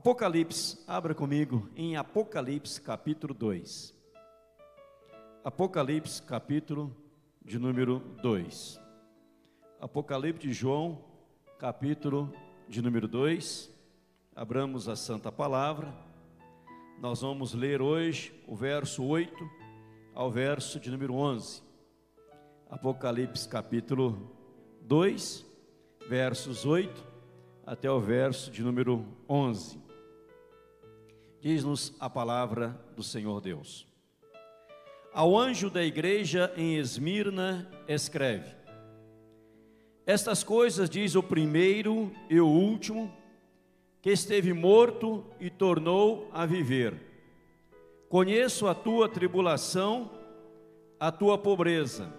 Apocalipse, abra comigo em Apocalipse capítulo 2. Apocalipse capítulo de número 2. Apocalipse de João, capítulo de número 2. Abramos a santa palavra. Nós vamos ler hoje o verso 8 ao verso de número 11. Apocalipse capítulo 2, versos 8 até o verso de número 11. Diz-nos a palavra do Senhor Deus. Ao anjo da igreja em Esmirna, escreve: Estas coisas diz o primeiro e o último, que esteve morto e tornou a viver. Conheço a tua tribulação, a tua pobreza,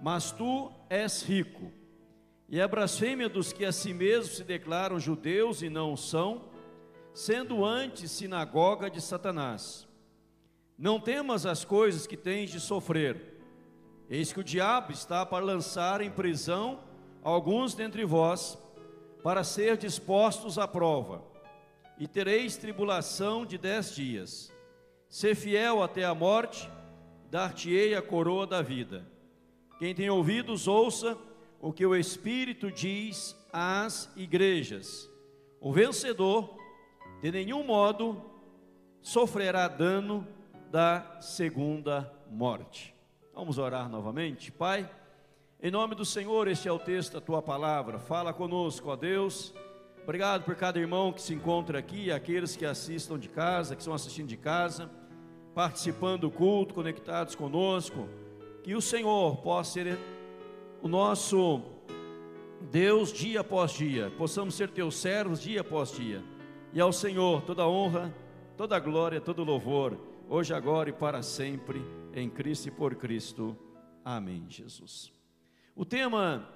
mas tu és rico e a blasfêmia dos que a si mesmos se declaram judeus e não são, sendo antes sinagoga de Satanás. Não temas as coisas que tens de sofrer. Eis que o diabo está para lançar em prisão alguns dentre vós, para ser dispostos à prova, e tereis tribulação de dez dias. Ser fiel até a morte, dar-te-ei a coroa da vida. Quem tem ouvidos, ouça o que o Espírito diz às igrejas. O vencedor, de nenhum modo, sofrerá dano da segunda morte. Vamos orar novamente, Pai. Em nome do Senhor, este é o texto da tua palavra. Fala conosco, ó Deus. Obrigado por cada irmão que se encontra aqui, aqueles que assistam de casa, que estão assistindo de casa, participando do culto, conectados conosco. Que o Senhor possa ser o nosso Deus dia após dia, possamos ser teus servos dia após dia. E ao Senhor toda honra, toda glória, todo louvor, hoje, agora e para sempre, em Cristo e por Cristo. Amém, Jesus. O tema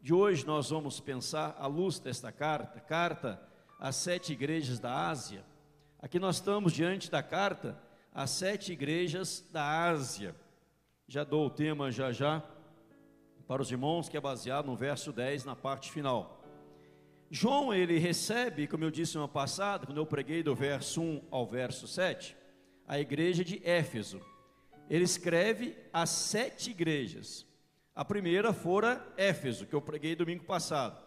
de hoje nós vamos pensar à luz desta carta, carta às sete igrejas da Ásia. Aqui nós estamos diante da carta às sete igrejas da Ásia. Já dou o tema já já para os irmãos, que é baseado no verso 10, na parte final. João, ele recebe, como eu disse no passado, quando eu preguei do verso 1 ao verso 7, a igreja de Éfeso. Ele escreve as sete igrejas. A primeira fora Éfeso, que eu preguei domingo passado.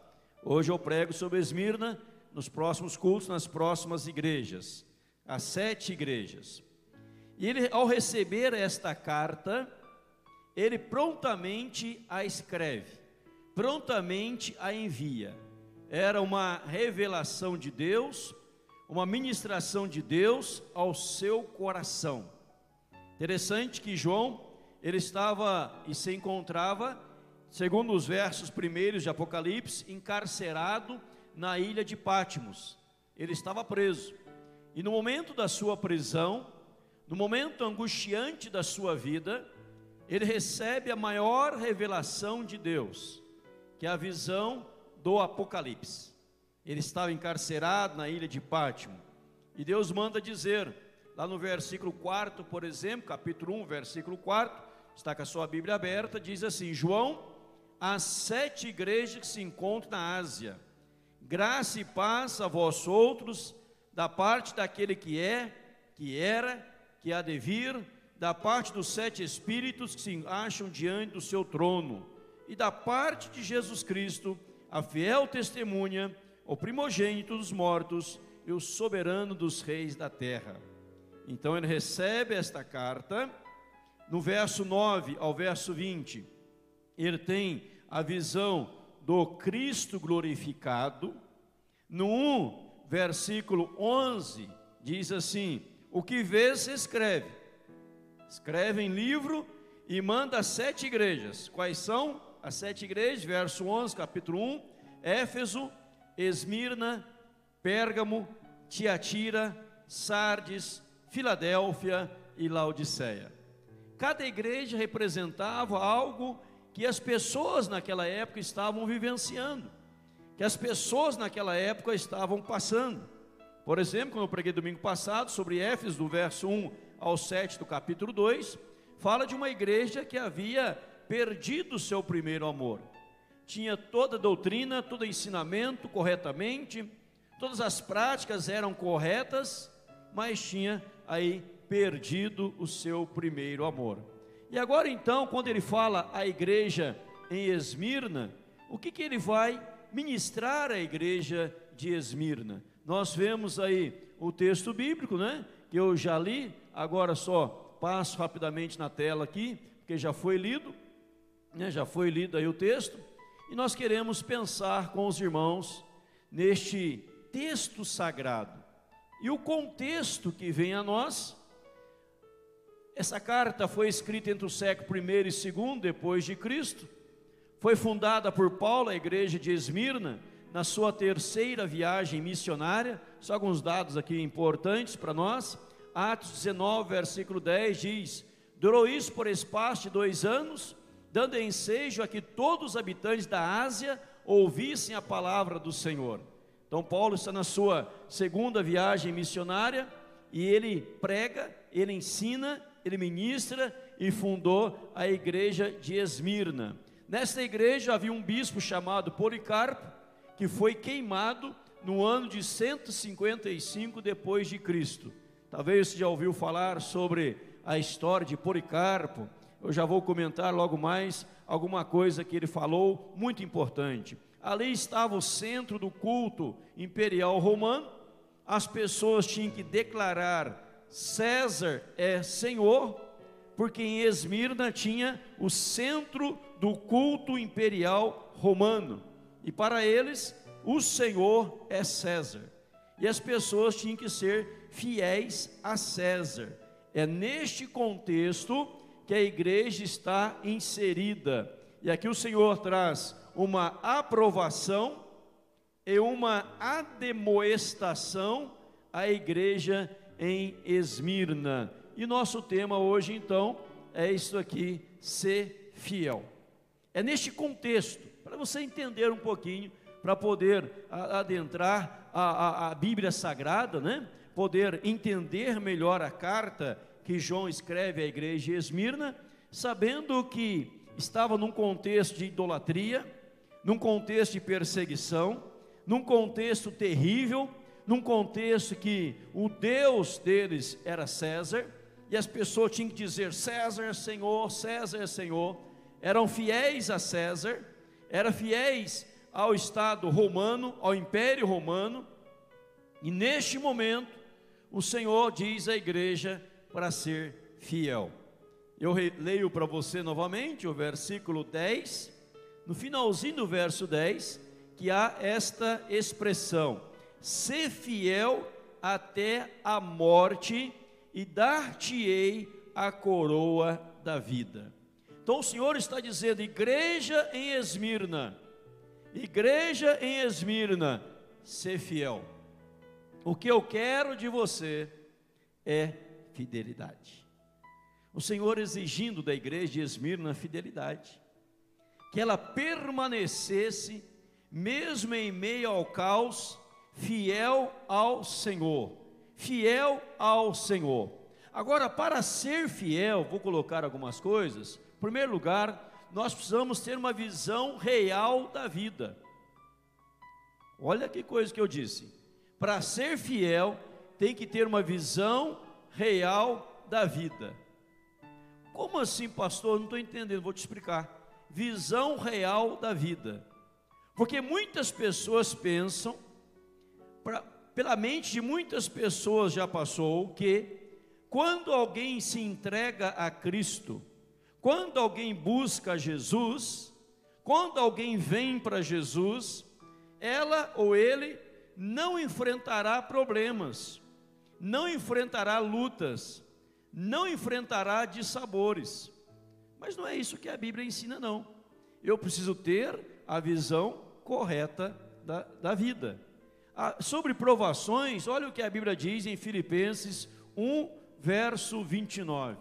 Hoje eu prego sobre Esmirna, nos próximos cultos, nas próximas igrejas. As sete igrejas. E ele, ao receber esta carta, ele prontamente a escreve, prontamente a envia. Era uma revelação de Deus, uma ministração de Deus ao seu coração. Interessante que João, ele estava e se encontrava, segundo os versos primeiros de Apocalipse, encarcerado na ilha de Pátimos. Ele estava preso. E no momento da sua prisão, no momento angustiante da sua vida, ele recebe a maior revelação de Deus, que é a visão do Apocalipse. Ele estava encarcerado na ilha de Pátimo, e Deus manda dizer, lá no versículo 4, por exemplo, capítulo 1, versículo 4, está com a sua Bíblia aberta, diz assim: João, as sete igrejas que se encontram na Ásia, graça e paz a vós outros, da parte daquele que é, que era, que há de vir, da parte dos sete espíritos que se acham diante do seu trono, e da parte de Jesus Cristo, a fiel testemunha, o primogênito dos mortos e o soberano dos reis da terra. Então ele recebe esta carta, no verso 9 ao verso 20, ele tem a visão do Cristo glorificado. No 1, versículo 11, diz assim: O que vês, se escreve escreve em livro e manda sete igrejas. Quais são as sete igrejas? Verso 11, capítulo 1: Éfeso, Esmirna, Pérgamo, Tiatira, Sardes, Filadélfia e Laodiceia. Cada igreja representava algo que as pessoas naquela época estavam vivenciando, que as pessoas naquela época estavam passando. Por exemplo, quando eu preguei domingo passado sobre Éfeso, do verso 1 ao 7 do capítulo 2, fala de uma igreja que havia perdido o seu primeiro amor. Tinha toda a doutrina, todo ensinamento corretamente, todas as práticas eram corretas, mas tinha aí perdido o seu primeiro amor. E agora então, quando ele fala à igreja em Esmirna, o que, que ele vai ministrar à igreja de Esmirna? Nós vemos aí o texto bíblico, né? Que eu já li, agora só passo rapidamente na tela aqui, porque já foi lido, né? Já foi lido aí o texto, e nós queremos pensar com os irmãos neste texto sagrado. E o contexto que vem a nós, essa carta foi escrita entre o século I e II depois de Cristo, foi fundada por Paulo, a igreja de Esmirna, na sua terceira viagem missionária, só alguns dados aqui importantes para nós. Atos 19, versículo 10 diz: Durou isso por espaço de dois anos, dando ensejo a que todos os habitantes da Ásia ouvissem a palavra do Senhor. Então, Paulo está na sua segunda viagem missionária e ele prega, ele ensina, ele ministra e fundou a igreja de Esmirna. Nesta igreja havia um bispo chamado Policarpo, que foi queimado no ano de 155 depois de Cristo. Talvez você já ouviu falar sobre a história de Policarpo. Eu já vou comentar logo mais alguma coisa que ele falou muito importante. Ali estava o centro do culto imperial romano, as pessoas tinham que declarar César é Senhor, porque em Esmirna tinha o centro do culto imperial romano, e para eles o Senhor é César, e as pessoas tinham que ser fiéis a César. É neste contexto que a igreja está inserida, e aqui o Senhor traz uma aprovação e uma ademoestação à igreja em Esmirna. E nosso tema hoje, então, é isso aqui: ser fiel. É neste contexto, para você entender um pouquinho, para poder adentrar a, a, a, Bíblia Sagrada, né? poder entender melhor a carta que João escreve à igreja de Esmirna, sabendo que estava num contexto de idolatria, num contexto de perseguição, num contexto terrível, num contexto que o Deus deles era César, e as pessoas tinham que dizer: César Senhor, César Senhor, eram fiéis a César, eram fiéis ao Estado romano, ao Império Romano, e neste momento, o Senhor diz à igreja para ser fiel. Eu leio para você novamente o versículo 10 no finalzinho do verso 10, que há esta expressão: ser fiel até a morte e dar-te-ei a coroa da vida. Então o Senhor está dizendo: igreja em Esmirna, igreja em Esmirna, ser fiel. O que eu quero de você é fidelidade. O Senhor exigindo da igreja de Esmirna fidelidade que ela permanecesse, mesmo em meio ao caos, fiel ao Senhor. Fiel ao Senhor. Agora, para ser fiel, vou colocar algumas coisas. Em primeiro lugar, nós precisamos ter uma visão real da vida. Olha que coisa que eu disse. Para ser fiel, tem que ter uma visão real da vida. Como assim, pastor? Não estou entendendo, vou te explicar visão real da vida. Porque muitas pessoas pensam, pra, pela mente de muitas pessoas já passou, que quando alguém se entrega a Cristo, quando alguém busca Jesus, quando alguém vem para Jesus, ela ou ele não enfrentará problemas, não enfrentará lutas, não enfrentará dissabores. Mas não é isso que a Bíblia ensina, não. Eu preciso ter a visão correta da, da vida. Ah, sobre provações, olha o que a Bíblia diz em Filipenses 1, verso 29.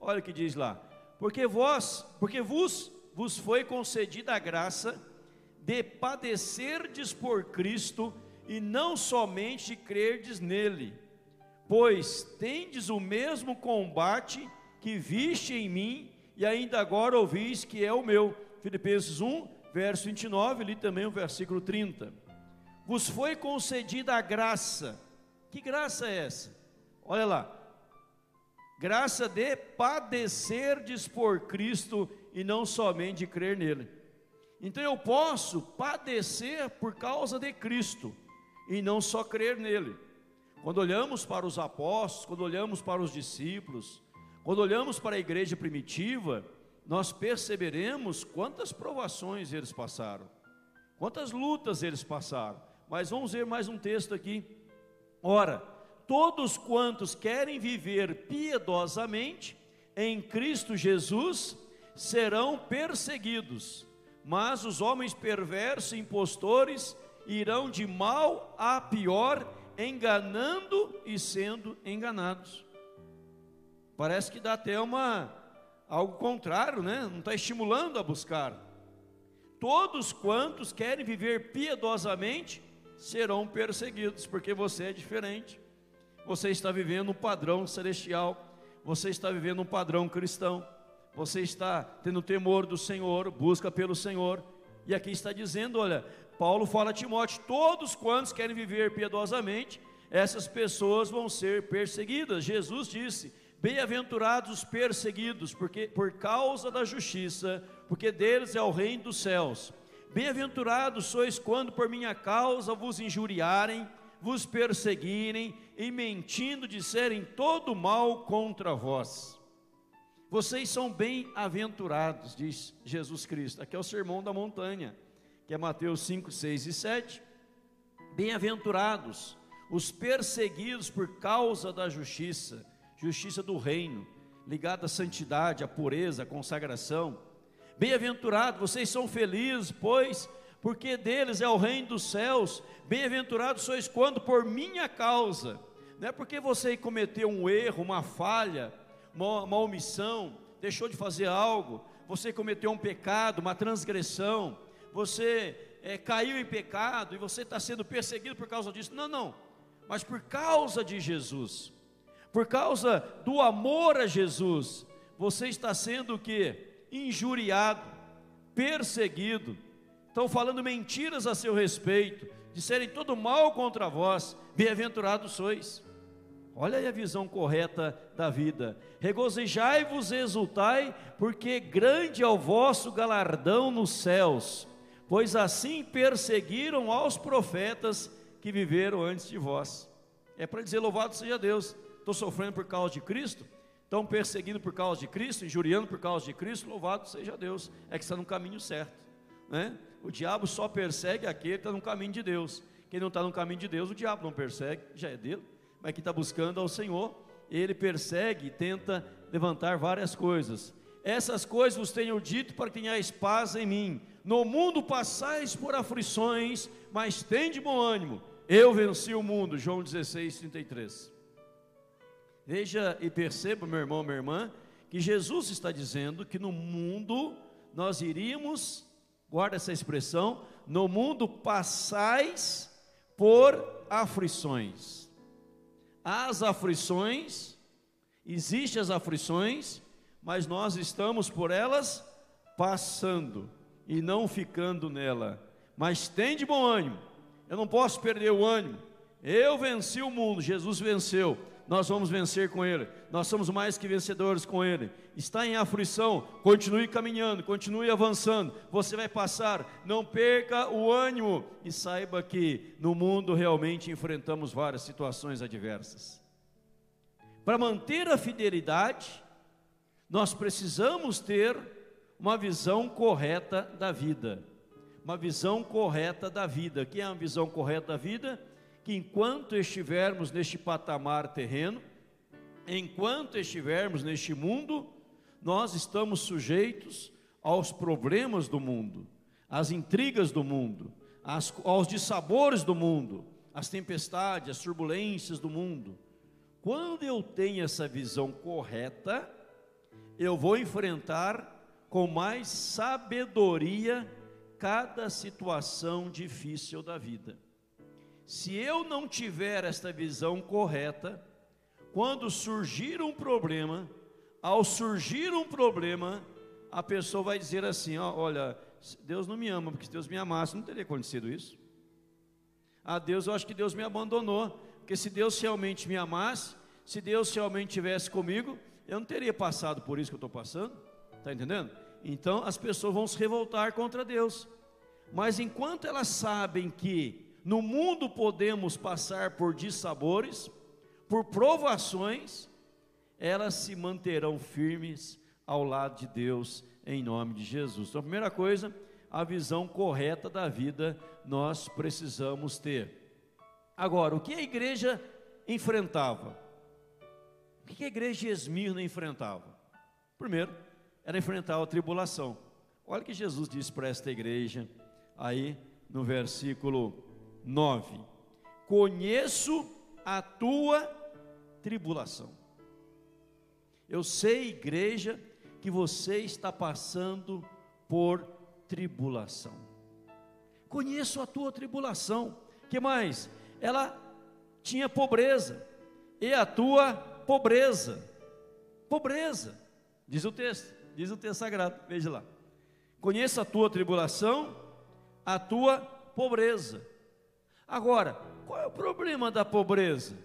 Olha o que diz lá. Porque vós, porque vos, vos foi concedida a graça de padecerdes por Cristo e não somente de crerdes nele, pois tendes o mesmo combate que viste em mim e ainda agora ouvis que é o meu. Filipenses 1, verso 29, li também o versículo 30. vos foi concedida a graça. Que graça é essa? Olha lá. Graça de padecerdes por Cristo e não somente de crer nele. Então eu posso padecer por causa de Cristo e não só crer nele. Quando olhamos para os apóstolos, quando olhamos para os discípulos, quando olhamos para a igreja primitiva, nós perceberemos quantas provações eles passaram, quantas lutas eles passaram. Mas vamos ver mais um texto aqui. Ora, todos quantos querem viver piedosamente em Cristo Jesus serão perseguidos, mas os homens perversos e impostores irão de mal a pior, enganando e sendo enganados. Parece que dá até uma algo contrário, né? Não está estimulando a buscar. Todos quantos querem viver piedosamente serão perseguidos, porque você é diferente. Você está vivendo um padrão celestial, você está vivendo um padrão cristão, você está tendo temor do Senhor, busca pelo Senhor. E aqui está dizendo: olha, Paulo fala a Timóteo: todos quantos querem viver piedosamente, essas pessoas vão ser perseguidas. Jesus disse: Bem-aventurados os perseguidos, porque por causa da justiça, porque deles é o reino dos céus. Bem-aventurados sois quando por minha causa vos injuriarem, vos perseguirem e mentindo disserem todo mal contra vós. Vocês são bem-aventurados, diz Jesus Cristo. Aqui é o sermão da montanha que é Mateus 5, 6 e 7. Bem-aventurados os perseguidos por causa da justiça, justiça do reino, ligada à santidade, à pureza, à consagração. Bem-aventurados, vocês são felizes, pois, porque deles é o reino dos céus. Bem-aventurados sois quando por minha causa, não é porque você cometeu um erro, uma falha, uma, uma omissão, deixou de fazer algo, você cometeu um pecado, uma transgressão, você é, caiu em pecado e você está sendo perseguido por causa disso. Não, não. Mas por causa de Jesus, por causa do amor a Jesus, você está sendo o que? Injuriado, perseguido. Estão falando mentiras a seu respeito, disserem todo mal contra vós. Bem-aventurados sois. Olha aí a visão correta da vida. Regozijai-vos e exultai, porque grande é o vosso galardão nos céus pois assim perseguiram aos profetas que viveram antes de vós. É para dizer: louvado seja Deus, estou sofrendo por causa de Cristo, estão perseguindo por causa de Cristo, injuriando por causa de Cristo, louvado seja Deus, é que está no caminho certo. Né? O diabo só persegue aquele que está no caminho de Deus. Quem não está no caminho de Deus, o diabo não persegue, já é dele, mas quem está buscando ao Senhor, ele persegue e tenta levantar várias coisas. Essas coisas vos tenho dito para que tenhais paz em mim. No mundo passais por aflições, mas tende bom ânimo. Eu venci o mundo. João 16, 33. Veja e perceba, meu irmão, minha irmã, que Jesus está dizendo que no mundo nós iríamos, guarda essa expressão, no mundo passais por aflições. As aflições, existem as aflições, mas nós estamos por elas passando e não ficando nela. Mas tem de bom ânimo. Eu não posso perder o ânimo. Eu venci o mundo, Jesus venceu. Nós vamos vencer com Ele. Nós somos mais que vencedores com Ele. Está em aflição, continue caminhando, continue avançando. Você vai passar, não perca o ânimo e saiba que no mundo realmente enfrentamos várias situações adversas. Para manter a fidelidade, nós precisamos ter uma visão correta da vida. Uma visão correta da vida. Que é uma visão correta da vida? Que enquanto estivermos neste patamar terreno, enquanto estivermos neste mundo, nós estamos sujeitos aos problemas do mundo, às intrigas do mundo, às, aos dissabores do mundo, às tempestades, às turbulências do mundo. Quando eu tenho essa visão correta, eu vou enfrentar com mais sabedoria cada situação difícil da vida. Se eu não tiver esta visão correta, quando surgir um problema, ao surgir um problema, a pessoa vai dizer assim: ó, olha, Deus não me ama, porque se Deus me amasse, não teria acontecido isso. Ah, Deus, eu acho que Deus me abandonou, porque se Deus realmente me amasse, se Deus realmente estivesse comigo, eu não teria passado por isso que eu estou passando, está entendendo? Então as pessoas vão se revoltar contra Deus, mas enquanto elas sabem que no mundo podemos passar por dissabores, por provações, elas se manterão firmes ao lado de Deus em nome de Jesus. Então, a primeira coisa, a visão correta da vida nós precisamos ter. Agora, o que a igreja enfrentava? O que a igreja de Esmirna enfrentava? Primeiro, era enfrentar a tribulação. Olha o que Jesus disse para esta igreja, aí no versículo 9: Conheço a tua tribulação. Eu sei, igreja, que você está passando por tribulação. Conheço a tua tribulação. Que mais? Ela tinha pobreza. E a tua pobreza. Pobreza. Diz o texto, diz o texto sagrado. Veja lá. Conheço a tua tribulação, a tua pobreza. Agora, qual é o problema da pobreza?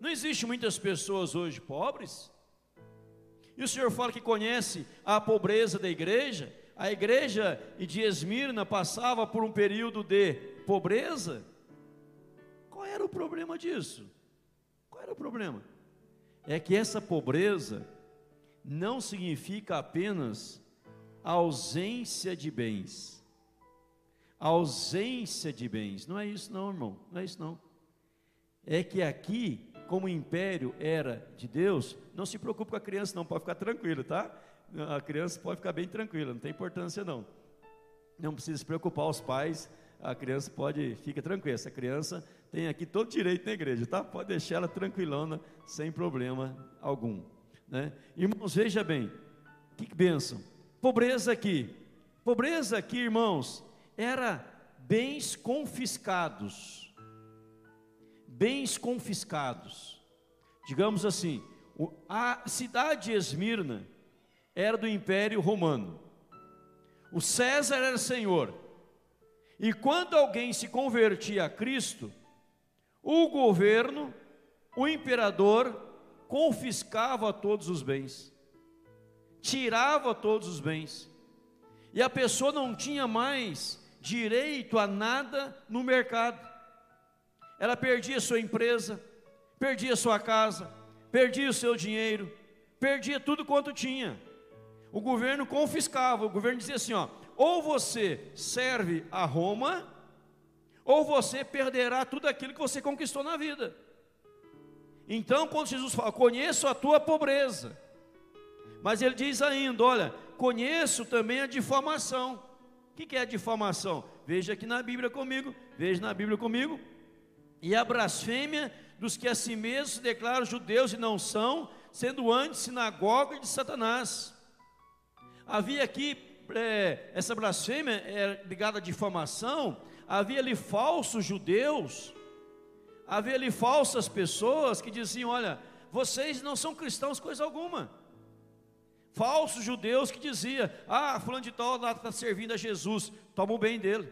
Não existe muitas pessoas hoje pobres? E o Senhor fala que conhece a pobreza da igreja. A igreja de Esmirna passava por um período de pobreza. Qual era o problema disso? Qual era o problema? É que essa pobreza não significa apenas ausência de bens. Ausência de bens. Não é isso não, irmão. Não é isso não. É que aqui como o império era de Deus, não se preocupe com a criança, não, pode ficar tranquilo, tá? A criança pode ficar bem tranquila, não tem importância não. Não precisa se preocupar, os pais, a criança pode, fica tranquila, essa criança tem aqui todo direito na igreja, tá? Pode deixar ela tranquilona, sem problema algum. Né? Irmãos, veja bem, que bênção. Pobreza aqui, pobreza aqui, irmãos, era bens confiscados bens confiscados. Digamos assim, a cidade de Esmirna era do Império Romano. O César era senhor. E quando alguém se convertia a Cristo, o governo, o imperador, confiscava todos os bens, tirava todos os bens, e a pessoa não tinha mais direito a nada no mercado ela perdia sua empresa, perdia sua casa, perdia o seu dinheiro, perdia tudo quanto tinha. O governo confiscava, o governo dizia assim: ó, ou você serve a Roma, ou você perderá tudo aquilo que você conquistou na vida. Então, quando Jesus fala, conheço a tua pobreza, mas ele diz ainda: olha, conheço também a difamação. O que é a difamação? Veja aqui na Bíblia comigo, veja na Bíblia comigo, e a blasfêmia dos que a si mesmos se declaram judeus e não são, sendo antes sinagoga de Satanás. Havia aqui é, essa blasfêmia é ligada à difamação, havia ali falsos judeus, havia ali falsas pessoas que diziam: olha, vocês não são cristãos coisa alguma. Falsos judeus que diziam: ah, fulano de tal está servindo a Jesus, toma o bem dele.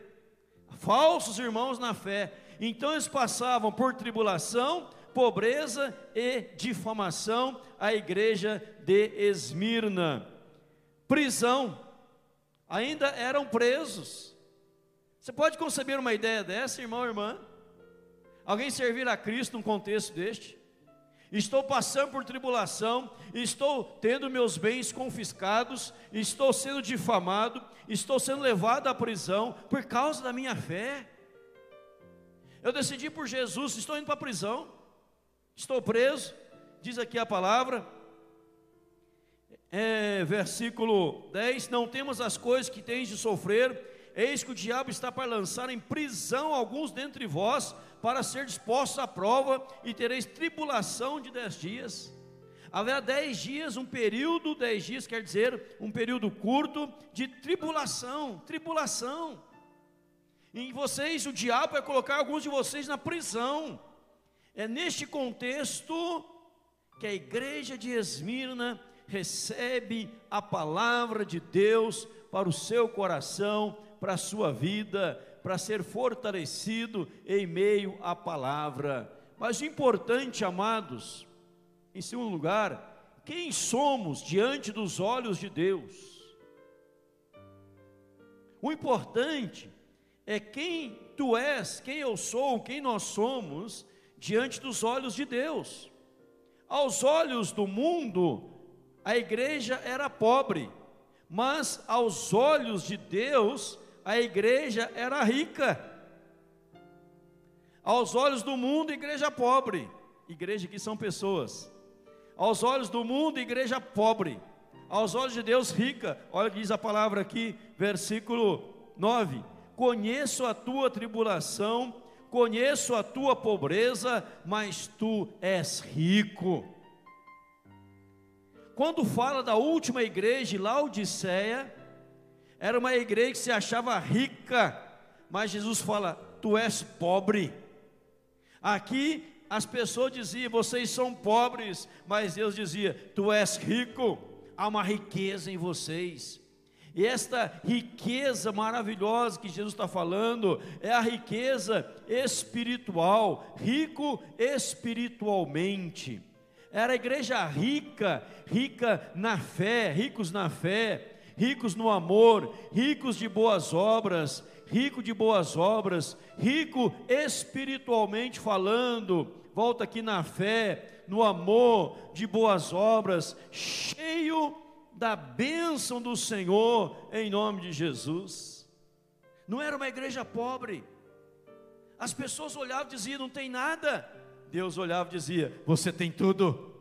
Falsos irmãos na fé, então eles passavam por tribulação, pobreza e difamação, a igreja de Esmirna. Prisão, ainda eram presos. Você pode conceber uma ideia dessa, irmão ou irmã? Alguém servir a Cristo num contexto deste? Estou passando por tribulação, estou tendo meus bens confiscados, estou sendo difamado, estou sendo levado à prisão por causa da minha fé. Eu decidi por Jesus, estou indo para a prisão, estou preso, diz aqui a palavra, é, versículo 10: Não temos as coisas que tens de sofrer, eis que o diabo está para lançar em prisão alguns dentre vós, para ser dispostos à prova, e tereis tribulação de dez dias. Haverá dez dias, um período, dez dias quer dizer um período curto de tribulação, tribulação em vocês, o diabo vai colocar alguns de vocês na prisão. É neste contexto que a igreja de Esmirna recebe a palavra de Deus para o seu coração, para a sua vida, para ser fortalecido em meio à palavra. Mas o importante, amados, em segundo lugar, quem somos diante dos olhos de Deus? O importante é quem tu és, quem eu sou, quem nós somos diante dos olhos de Deus. Aos olhos do mundo, a igreja era pobre, mas aos olhos de Deus, a igreja era rica. Aos olhos do mundo, igreja pobre. Igreja que são pessoas. Aos olhos do mundo, igreja pobre. Aos olhos de Deus, rica. Olha o que diz a palavra aqui, versículo 9: Conheço a tua tribulação, conheço a tua pobreza, mas tu és rico. Quando fala da última igreja, Laodiceia, era uma igreja que se achava rica, mas Jesus fala: Tu és pobre. Aqui as pessoas diziam: Vocês são pobres, mas Deus dizia: Tu és rico, há uma riqueza em vocês. E esta riqueza maravilhosa que Jesus está falando é a riqueza espiritual, rico espiritualmente. Era a igreja rica, rica na fé, ricos na fé, ricos no amor, ricos de boas obras, rico de boas obras, rico espiritualmente falando, volta aqui na fé, no amor, de boas obras, cheio da bênção do Senhor em nome de Jesus. Não era uma igreja pobre. As pessoas olhavam e diziam: não tem nada. Deus olhava e dizia: você tem tudo.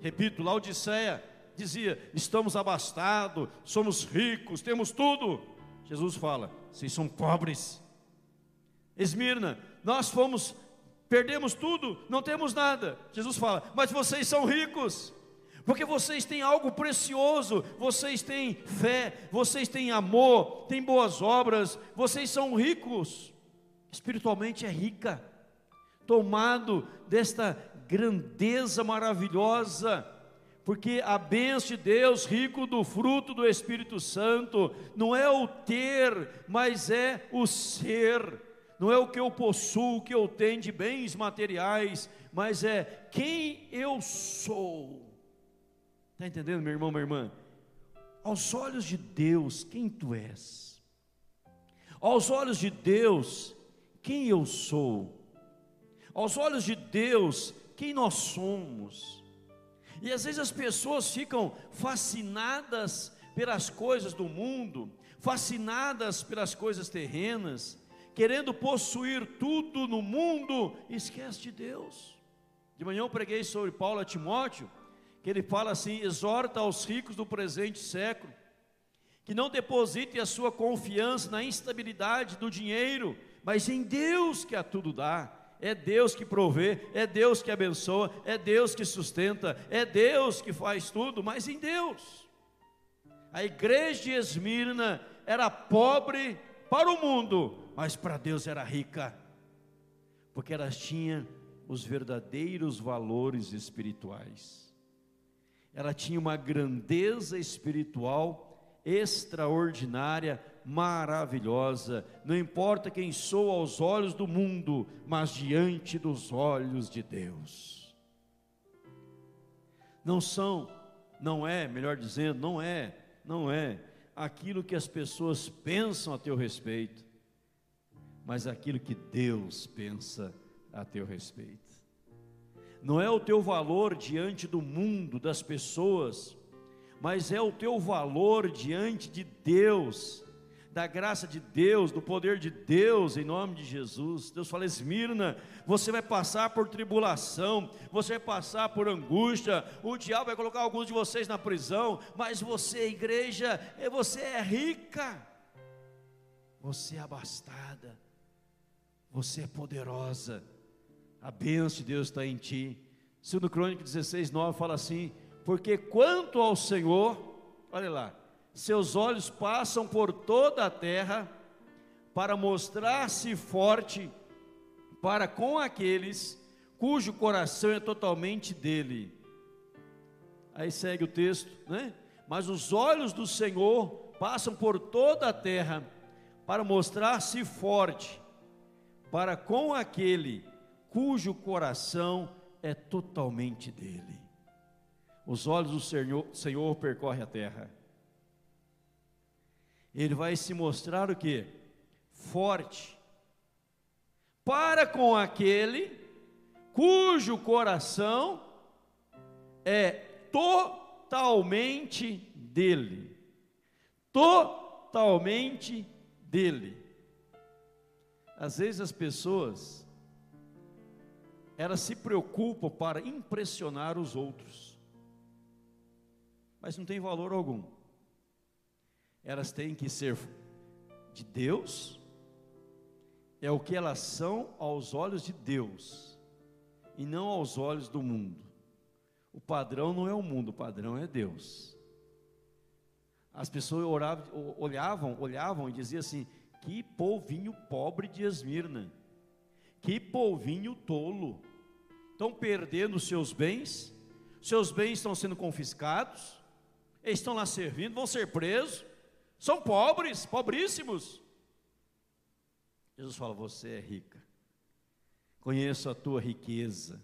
Repito, Laodiceia dizia: estamos abastados, somos ricos, temos tudo. Jesus fala: vocês são pobres. Esmirna, nós fomos, perdemos tudo, não temos nada. Jesus fala: mas vocês são ricos porque vocês têm algo precioso, vocês têm fé, vocês têm amor, têm boas obras, vocês são ricos, espiritualmente é rica, tomado desta grandeza maravilhosa, porque a bênção de Deus, rico do fruto do Espírito Santo, não é o ter, mas é o ser, não é o que eu possuo, o que eu tenho de bens materiais, mas é quem eu sou. Está entendendo, meu irmão, minha irmã? Aos olhos de Deus, quem tu és? Aos olhos de Deus, quem eu sou? Aos olhos de Deus, quem nós somos? E às vezes as pessoas ficam fascinadas pelas coisas do mundo, fascinadas pelas coisas terrenas, querendo possuir tudo no mundo, esquece de Deus. De manhã eu preguei sobre Paulo a Timóteo, que ele fala assim: exorta aos ricos do presente século, que não depositem a sua confiança na instabilidade do dinheiro, mas em Deus que a tudo dá. É Deus que provê, é Deus que abençoa, é Deus que sustenta, é Deus que faz tudo, mas em Deus. A igreja de Esmirna era pobre para o mundo, mas para Deus era rica, porque elas tinham os verdadeiros valores espirituais ela tinha uma grandeza espiritual extraordinária, maravilhosa. Não importa quem sou aos olhos do mundo, mas diante dos olhos de Deus. Não são, não é, melhor dizendo, não é, não é aquilo que as pessoas pensam a teu respeito, mas aquilo que Deus pensa a teu respeito não é o teu valor diante do mundo, das pessoas, mas é o teu valor diante de Deus, da graça de Deus, do poder de Deus, em nome de Jesus. Deus fala: Esmirna, você vai passar por tribulação, você vai passar por angústia, o diabo vai colocar alguns de vocês na prisão, mas você, igreja, é, você é rica, você é abastada, você é poderosa a bênção de Deus está em ti. Segundo Crônica 16, 9 fala assim: Porque quanto ao Senhor, olha lá, seus olhos passam por toda a terra para mostrar-se forte para com aqueles cujo coração é totalmente dele. Aí segue o texto, né? Mas os olhos do Senhor passam por toda a terra para mostrar-se forte para com aquele cujo coração é totalmente dele. Os olhos do Senhor, Senhor percorrem a terra. Ele vai se mostrar o que? Forte para com aquele cujo coração é totalmente dele. Totalmente dele. Às vezes as pessoas elas se preocupam para impressionar os outros. Mas não tem valor algum. Elas têm que ser de Deus é o que elas são aos olhos de Deus e não aos olhos do mundo. O padrão não é o mundo, o padrão é Deus. As pessoas oravam, olhavam, olhavam e diziam assim: que polvinho pobre de Esmirna, que polvinho tolo, estão perdendo seus bens, seus bens estão sendo confiscados, eles estão lá servindo, vão ser presos, são pobres, pobríssimos. Jesus fala: Você é rica, conheço a tua riqueza,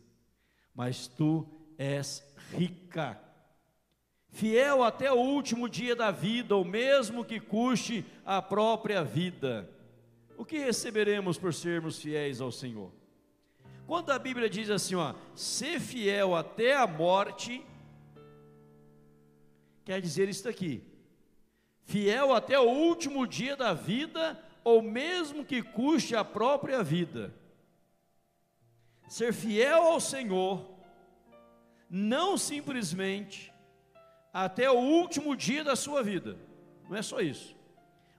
mas tu és rica, fiel até o último dia da vida, ou mesmo que custe a própria vida. O que receberemos por sermos fiéis ao Senhor? Quando a Bíblia diz assim, ó, ser fiel até a morte, quer dizer isso aqui, fiel até o último dia da vida, ou mesmo que custe a própria vida. Ser fiel ao Senhor, não simplesmente até o último dia da sua vida, não é só isso,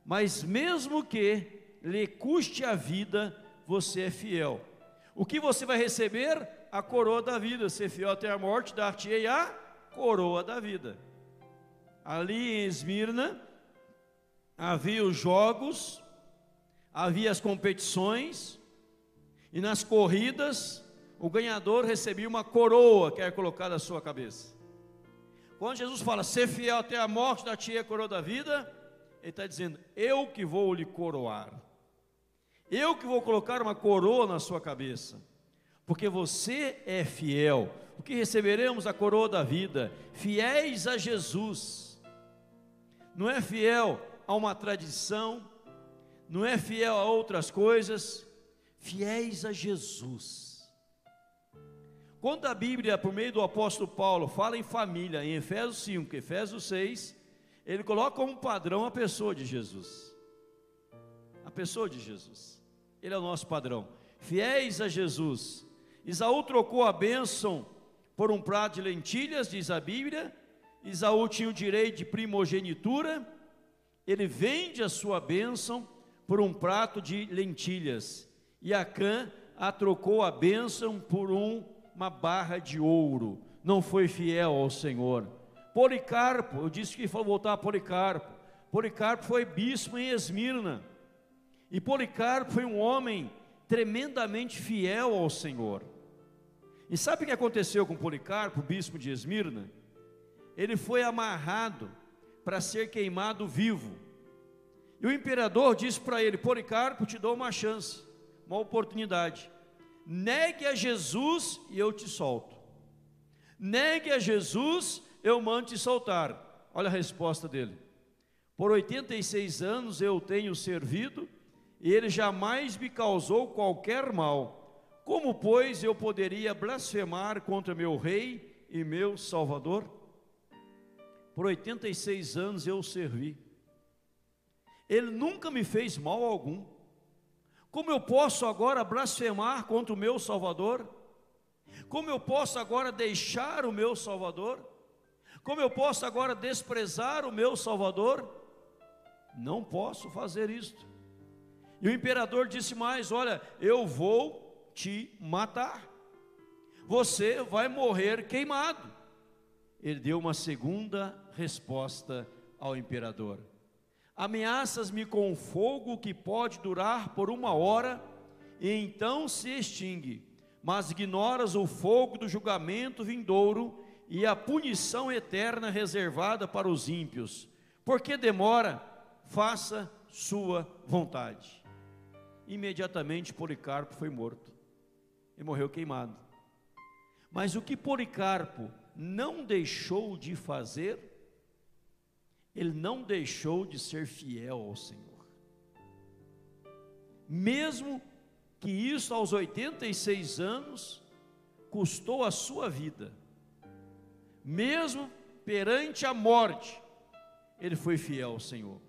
mas mesmo que lhe custe a vida, você é fiel. O que você vai receber? A coroa da vida. Ser fiel até a morte, dar-te-ei a coroa da vida. Ali em Esmirna, havia os jogos havia as competições, e nas corridas, o ganhador recebia uma coroa que era colocada na sua cabeça. Quando Jesus fala, ser fiel até a morte, da tia coroa da vida, ele está dizendo, eu que vou lhe coroar, eu que vou colocar uma coroa na sua cabeça, porque você é fiel. O que receberemos a coroa da vida? Fiéis a Jesus, não é fiel a uma tradição, não é fiel a outras coisas, fiéis a Jesus. Quando a Bíblia, por meio do apóstolo Paulo, fala em família, em Efésios 5, Efésios 6, ele coloca como padrão a pessoa de Jesus. A pessoa de Jesus. Ele é o nosso padrão. Fiéis a Jesus. Isaú trocou a bênção por um prato de lentilhas, diz a Bíblia. Isaú tinha o direito de primogenitura. Ele vende a sua bênção por um prato de lentilhas, e Acã a trocou a bênção por um, uma barra de ouro. Não foi fiel ao Senhor. Policarpo, eu disse que foi voltar a Policarpo. Policarpo foi bispo em Esmirna. E Policarpo foi um homem tremendamente fiel ao Senhor. E sabe o que aconteceu com Policarpo, bispo de Esmirna? Ele foi amarrado para ser queimado vivo. E o imperador disse para ele: Policarpo, te dou uma chance, uma oportunidade. Negue a Jesus e eu te solto. Negue a Jesus, eu mando te soltar. Olha a resposta dele. Por 86 anos eu tenho servido e ele jamais me causou qualquer mal. Como, pois, eu poderia blasfemar contra meu rei e meu salvador? Por 86 anos eu o servi ele nunca me fez mal algum. Como eu posso agora blasfemar contra o meu Salvador? Como eu posso agora deixar o meu Salvador? Como eu posso agora desprezar o meu Salvador? Não posso fazer isto. E o imperador disse mais: Olha, eu vou te matar. Você vai morrer queimado. Ele deu uma segunda resposta ao imperador. Ameaças-me com fogo que pode durar por uma hora e então se extingue, mas ignoras o fogo do julgamento vindouro e a punição eterna reservada para os ímpios. Porque demora? Faça sua vontade. Imediatamente Policarpo foi morto e morreu queimado. Mas o que Policarpo não deixou de fazer, ele não deixou de ser fiel ao Senhor. Mesmo que isso aos 86 anos custou a sua vida, mesmo perante a morte, ele foi fiel ao Senhor.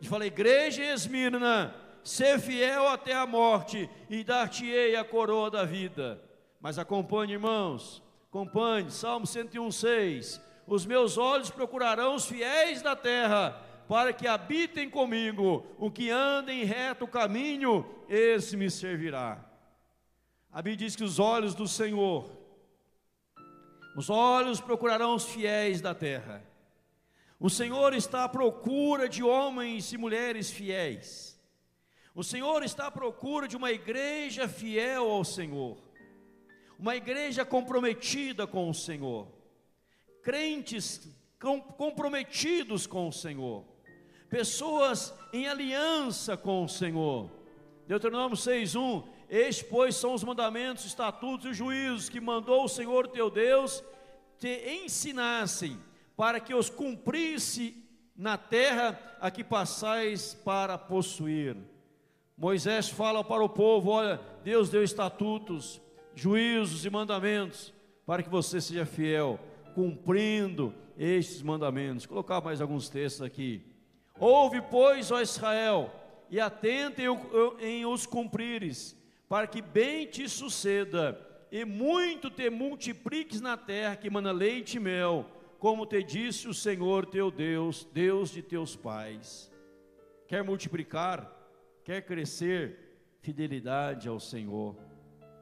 E fala, igreja Esmirna, ser fiel até a morte, e dar-te-ei a coroa da vida. Mas acompanhe, irmãos, acompanhe, Salmo 101, 6. Os meus olhos procurarão os fiéis da terra, para que habitem comigo, o que anda em reto caminho, esse me servirá. A Bíblia diz que os olhos do Senhor, os olhos procurarão os fiéis da terra. O Senhor está à procura de homens e mulheres fiéis. O Senhor está à procura de uma igreja fiel ao Senhor, uma igreja comprometida com o Senhor, crentes comprometidos com o Senhor, pessoas em aliança com o Senhor. Deuteronômio 6:1 Estes, pois, são os mandamentos, estatutos e juízos que mandou o Senhor teu Deus te ensinassem para que os cumprisse na terra a que passais para possuir. Moisés fala para o povo: olha, Deus deu estatutos, juízos e mandamentos para que você seja fiel, cumprindo estes mandamentos. Vou colocar mais alguns textos aqui. Ouve, pois, ó Israel, e atenta em os cumprires, para que bem te suceda, e muito te multipliques na terra que manda leite e mel como te disse o Senhor teu Deus, Deus de teus pais. Quer multiplicar, quer crescer, fidelidade ao Senhor.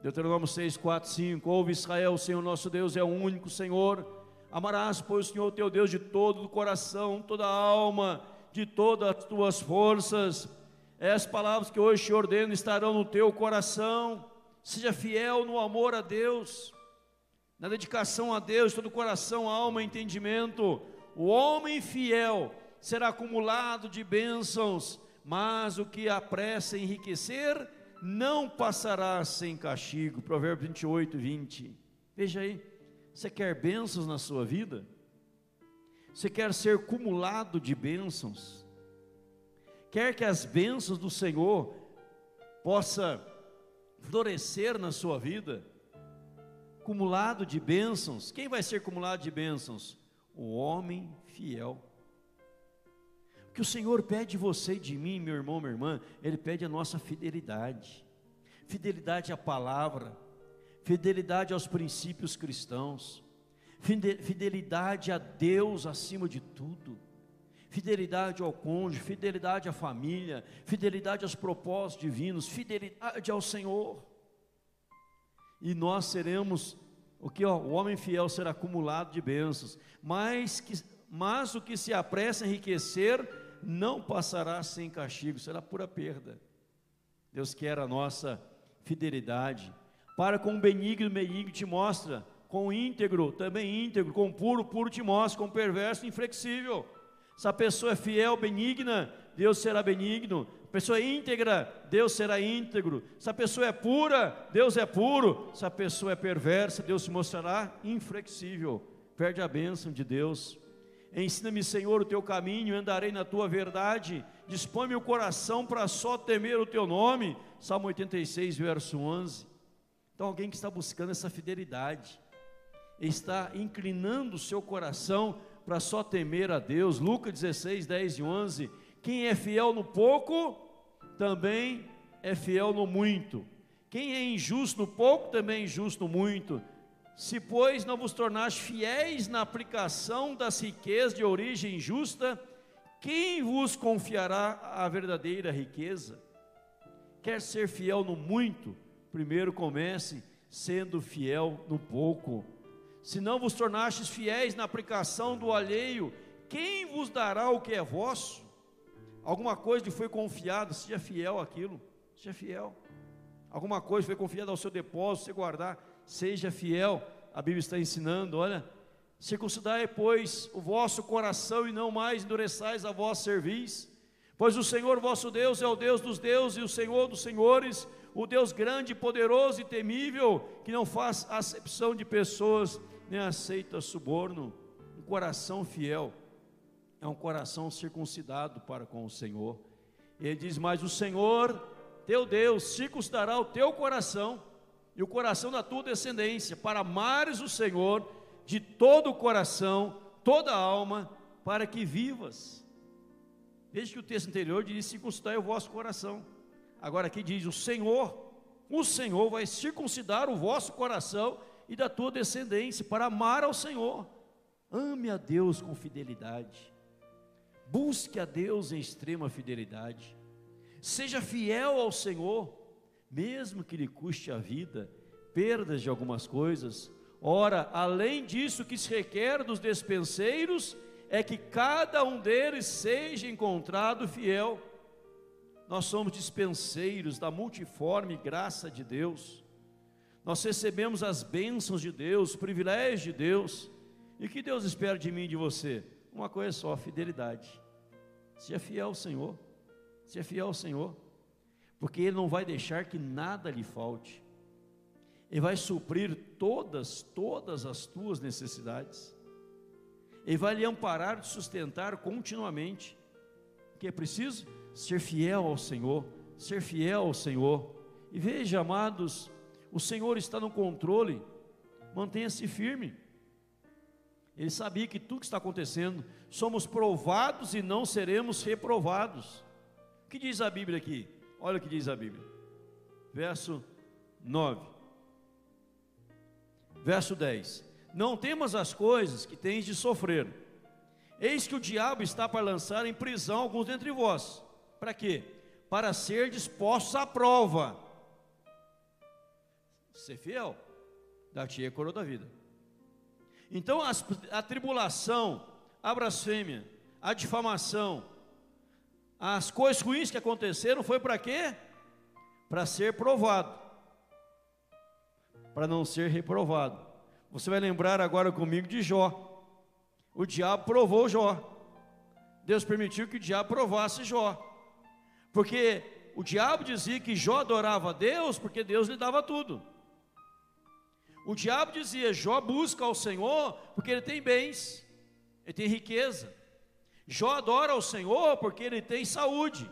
Deuteronômio 6, 4, 5. Ouve Israel, o Senhor nosso Deus é o único Senhor. Amarás, pois, o Senhor teu Deus de todo o coração, toda a alma, de todas as tuas forças. Essas palavras que hoje te ordeno estarão no teu coração. Seja fiel no amor a Deus na dedicação a Deus, todo o coração, alma e entendimento, o homem fiel será acumulado de bênçãos, mas o que apressa enriquecer não passará sem castigo. Provérbios 28, 20. Veja aí, você quer bênçãos na sua vida? Você quer ser acumulado de bênçãos? Quer que as bênçãos do Senhor possa florescer na sua vida? Cumulado de bênçãos. Quem vai ser cumulado de bênçãos? O homem fiel. O que o Senhor pede de você e de mim, meu irmão, minha irmã, Ele pede a nossa fidelidade. Fidelidade à palavra, fidelidade aos princípios cristãos, fidelidade a Deus acima de tudo, fidelidade ao cônjuge, fidelidade à família, fidelidade aos propósitos divinos, fidelidade ao Senhor e nós seremos o que o homem fiel será acumulado de bênçãos, mas que mas o que se apressa a enriquecer não passará sem castigo, será pura perda. Deus quer a nossa fidelidade. Para com benigno, benigno te mostra, com íntegro, também íntegro, com puro, puro te mostra, com perverso, inflexível. Se a pessoa é fiel, benigna, Deus será benigno pessoa é íntegra, Deus será íntegro. Se a pessoa é pura, Deus é puro. Se a pessoa é perversa, Deus se mostrará inflexível. Perde a bênção de Deus. Ensina-me, Senhor, o teu caminho, andarei na tua verdade. Dispõe-me o coração para só temer o teu nome. Salmo 86, verso 11. Então, alguém que está buscando essa fidelidade, está inclinando o seu coração para só temer a Deus. Lucas 16, 10 e 11 quem é fiel no pouco, também é fiel no muito. Quem é injusto no pouco, também é injusto no muito. Se, pois, não vos tornaste fiéis na aplicação das riquezas de origem justa, quem vos confiará a verdadeira riqueza? Quer ser fiel no muito? Primeiro comece sendo fiel no pouco. Se não vos tornastes fiéis na aplicação do alheio, quem vos dará o que é vosso? Alguma coisa lhe foi confiada, seja fiel àquilo, seja fiel. Alguma coisa foi confiada ao seu depósito, você guardar, seja fiel. A Bíblia está ensinando, olha, circuncidai, pois, o vosso coração e não mais endureçais a vossa cerviz, Pois o Senhor vosso Deus é o Deus dos deuses e o Senhor dos senhores, o Deus grande, poderoso e temível, que não faz acepção de pessoas, nem aceita suborno. Um coração fiel é um coração circuncidado para com o Senhor. Ele diz: Mas o Senhor, teu Deus, circuncidará o teu coração e o coração da tua descendência, para amares o Senhor de todo o coração, toda a alma, para que vivas. Veja que o texto anterior diz: circuncidai o vosso coração. Agora aqui diz: o Senhor, o Senhor vai circuncidar o vosso coração e da tua descendência, para amar ao Senhor. Ame a Deus com fidelidade. Busque a Deus em extrema fidelidade. Seja fiel ao Senhor, mesmo que lhe custe a vida, perdas de algumas coisas. Ora, além disso que se requer dos despenseiros, é que cada um deles seja encontrado fiel. Nós somos dispenseiros da multiforme graça de Deus. Nós recebemos as bênçãos de Deus, privilégios de Deus. E que Deus espera de mim e de você? Uma coisa só, fidelidade. Seja fiel ao Senhor. Seja fiel ao Senhor. Porque Ele não vai deixar que nada lhe falte. Ele vai suprir todas, todas as tuas necessidades. Ele vai lhe amparar e sustentar continuamente. O que é preciso? Ser fiel ao Senhor, ser fiel ao Senhor. E veja, amados, o Senhor está no controle, mantenha-se firme. Ele sabia que tudo que está acontecendo, somos provados e não seremos reprovados. O que diz a Bíblia aqui? Olha o que diz a Bíblia. Verso 9. Verso 10 não temas as coisas que tens de sofrer. Eis que o diabo está para lançar em prisão alguns dentre vós. Para quê? Para ser dispostos à prova. Ser fiel, dar-te a coroa da vida. Então as, a tribulação, a blasfêmia, a difamação, as coisas ruins que aconteceram foi para quê? Para ser provado, para não ser reprovado. Você vai lembrar agora comigo de Jó. O diabo provou Jó. Deus permitiu que o diabo provasse Jó. Porque o diabo dizia que Jó adorava a Deus porque Deus lhe dava tudo. O diabo dizia: Jó busca ao Senhor porque ele tem bens, ele tem riqueza. Jó adora ao Senhor porque ele tem saúde.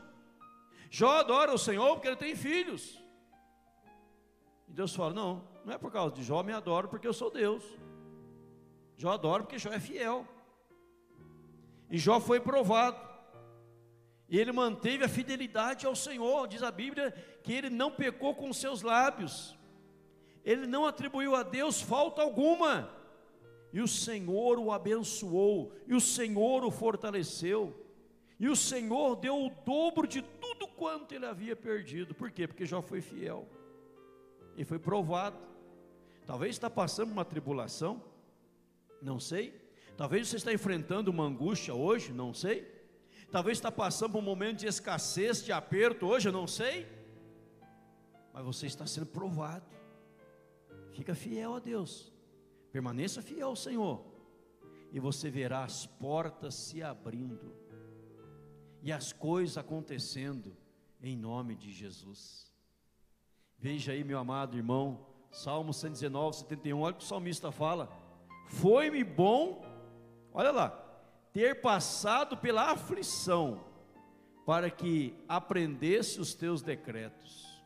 Jó adora ao Senhor porque ele tem filhos. E Deus fala: Não, não é por causa de Jó, me adoro porque eu sou Deus. Jó adoro porque Jó é fiel. E Jó foi provado. E ele manteve a fidelidade ao Senhor. Diz a Bíblia que ele não pecou com seus lábios. Ele não atribuiu a Deus falta alguma. E o Senhor o abençoou, e o Senhor o fortaleceu. E o Senhor deu o dobro de tudo quanto ele havia perdido. Por quê? Porque Jó foi fiel e foi provado. Talvez está passando uma tribulação, não sei. Talvez você está enfrentando uma angústia hoje, não sei. Talvez está passando por um momento de escassez, de aperto hoje, eu não sei. Mas você está sendo provado. Fica fiel a Deus. Permaneça fiel ao Senhor. E você verá as portas se abrindo. E as coisas acontecendo em nome de Jesus. Veja aí, meu amado irmão, Salmo 119, 71, olha o que o salmista fala: Foi-me bom, olha lá, ter passado pela aflição, para que aprendesse os teus decretos.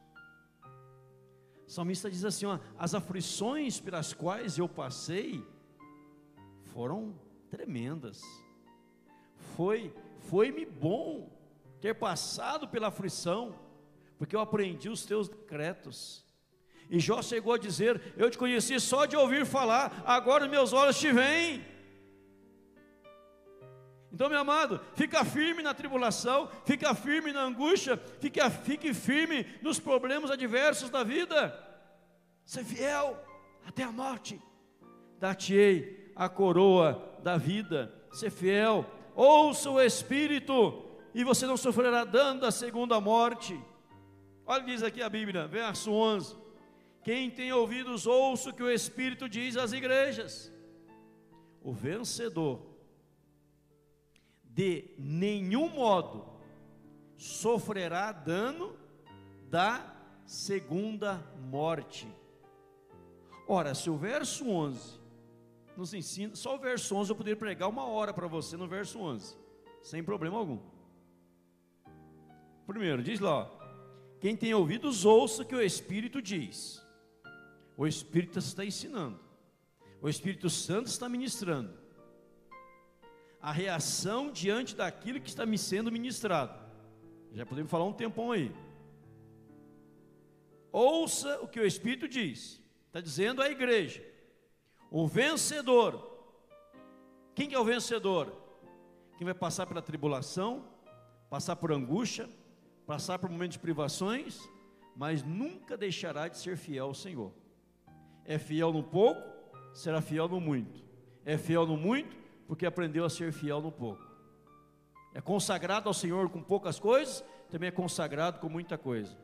O salmista diz assim: ó, as aflições pelas quais eu passei foram tremendas. Foi, foi-me bom ter passado pela aflição porque eu aprendi os teus decretos. E Jó chegou a dizer: Eu te conheci só de ouvir falar, agora meus olhos te veem. Então, meu amado, fica firme na tribulação, fica firme na angústia, fique firme nos problemas adversos da vida. Ser fiel até a morte. Dar-te-ei a coroa da vida. Ser fiel. Ouça o Espírito, e você não sofrerá dano da segunda morte. Olha, diz aqui a Bíblia, verso 11: Quem tem ouvidos, ouça o que o Espírito diz às igrejas. O vencedor, de nenhum modo, sofrerá dano da segunda morte. Ora, se o verso 11 nos ensina, só o verso 11 eu poderia pregar uma hora para você no verso 11, sem problema algum. Primeiro, diz lá, quem tem ouvidos, ouça que o Espírito diz. O Espírito está ensinando, o Espírito Santo está ministrando. A reação diante daquilo que está me sendo ministrado. Já podemos falar um tempão aí. Ouça o que o Espírito diz. Está dizendo à igreja. O vencedor. Quem que é o vencedor? Quem vai passar pela tribulação, passar por angústia, passar por momentos de privações, mas nunca deixará de ser fiel ao Senhor. É fiel no pouco, será fiel no muito. É fiel no muito, porque aprendeu a ser fiel no pouco. É consagrado ao Senhor com poucas coisas, também é consagrado com muita coisa.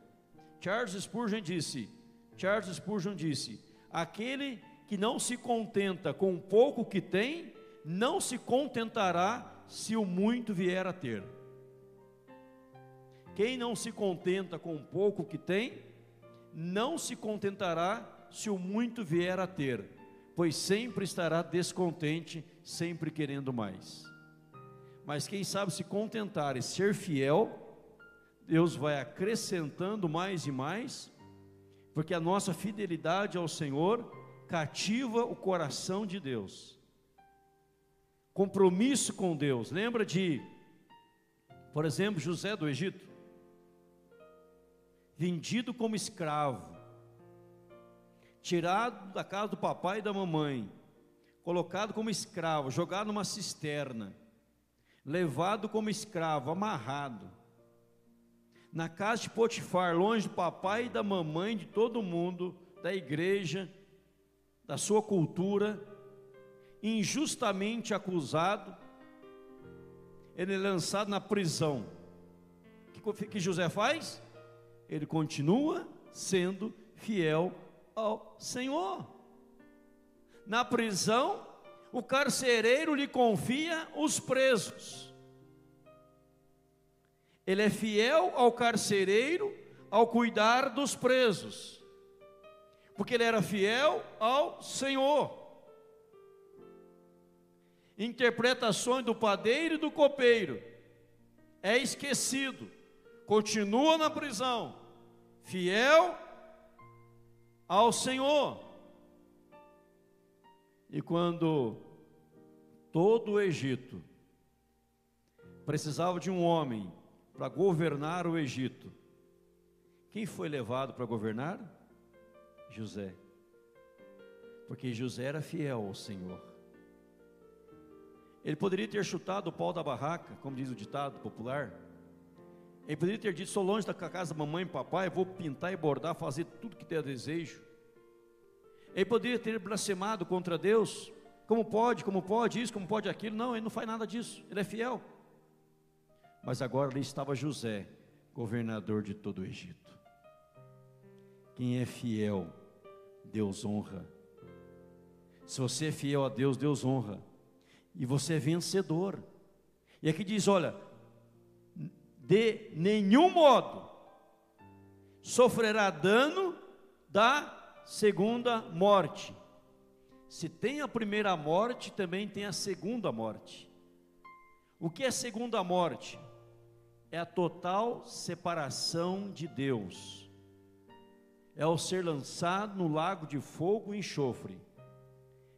Charles Spurgeon disse: Charles Spurgeon disse: aquele que não se contenta com o pouco que tem, não se contentará se o muito vier a ter. Quem não se contenta com o pouco que tem, não se contentará se o muito vier a ter, pois sempre estará descontente, sempre querendo mais. Mas quem sabe se contentar e ser fiel, Deus vai acrescentando mais e mais, porque a nossa fidelidade ao Senhor cativa o coração de Deus. Compromisso com Deus. Lembra de, por exemplo, José do Egito? Vendido como escravo, tirado da casa do papai e da mamãe, colocado como escravo, jogado numa cisterna, levado como escravo, amarrado, na casa de Potifar, longe do papai e da mamãe, de todo mundo, da igreja, da sua cultura, injustamente acusado, ele é lançado na prisão. O que, que José faz? Ele continua sendo fiel ao Senhor. Na prisão, o carcereiro lhe confia os presos. Ele é fiel ao carcereiro ao cuidar dos presos, porque ele era fiel ao Senhor. Interpretações do padeiro e do copeiro, é esquecido, continua na prisão, fiel ao Senhor. E quando todo o Egito precisava de um homem para governar o Egito. Quem foi levado para governar? José. Porque José era fiel ao Senhor. Ele poderia ter chutado o pau da barraca, como diz o ditado popular. Ele poderia ter dito: sou longe da casa da mamãe e papai, vou pintar e bordar, fazer tudo que der desejo. Ele poderia ter blasfemado contra Deus. Como pode, como pode isso, como pode aquilo. Não, ele não faz nada disso. Ele é fiel. Mas agora ali estava José, governador de todo o Egito. Quem é fiel, Deus honra. Se você é fiel a Deus, Deus honra. E você é vencedor. E aqui diz: olha, de nenhum modo sofrerá dano da segunda morte. Se tem a primeira morte, também tem a segunda morte. O que é segunda morte? é a total separação de Deus, é o ser lançado no lago de fogo e enxofre,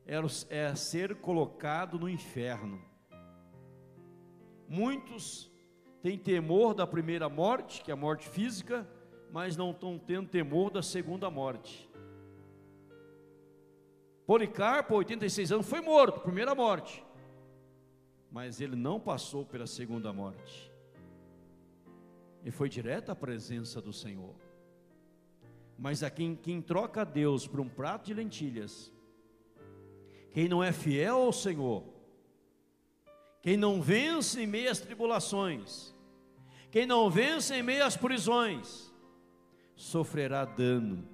é, é ser colocado no inferno. Muitos têm temor da primeira morte, que é a morte física, mas não estão tendo temor da segunda morte. Policarpo, 86 anos, foi morto, primeira morte, mas ele não passou pela segunda morte e foi direto à presença do Senhor. Mas a quem, quem troca Deus por um prato de lentilhas, quem não é fiel ao Senhor, quem não vence em meio às tribulações, quem não vence em meio às prisões, sofrerá dano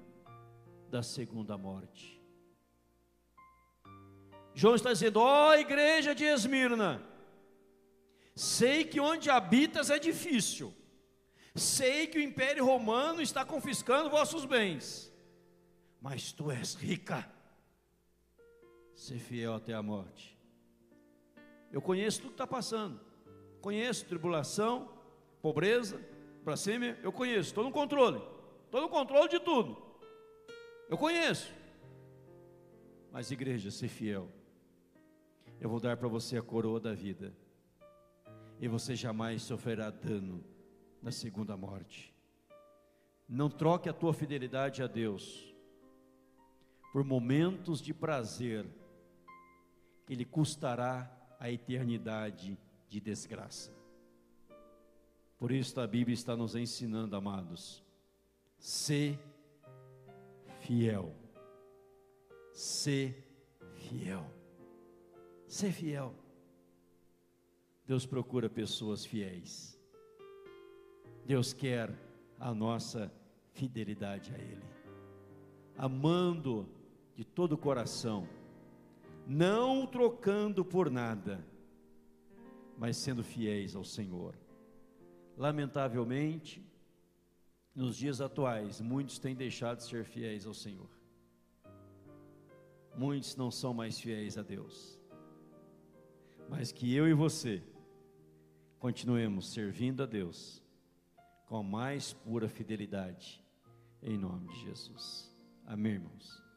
da segunda morte. João está dizendo: ó oh, igreja de Esmirna, sei que onde habitas é difícil, Sei que o império romano está confiscando vossos bens, mas tu és rica. Ser fiel até a morte. Eu conheço tudo que está passando. Conheço tribulação, pobreza, blasfêmia. Eu conheço, estou no controle. Estou no controle de tudo. Eu conheço. Mas, igreja, ser fiel. Eu vou dar para você a coroa da vida. E você jamais sofrerá dano na segunda morte. Não troque a tua fidelidade a Deus por momentos de prazer que lhe custará a eternidade de desgraça. Por isso a Bíblia está nos ensinando, amados, ser fiel. Ser fiel. Ser fiel. Deus procura pessoas fiéis. Deus quer a nossa fidelidade a Ele, amando de todo o coração, não trocando por nada, mas sendo fiéis ao Senhor. Lamentavelmente, nos dias atuais, muitos têm deixado de ser fiéis ao Senhor. Muitos não são mais fiéis a Deus. Mas que eu e você continuemos servindo a Deus com a mais pura fidelidade, em nome de Jesus. Amém, irmãos?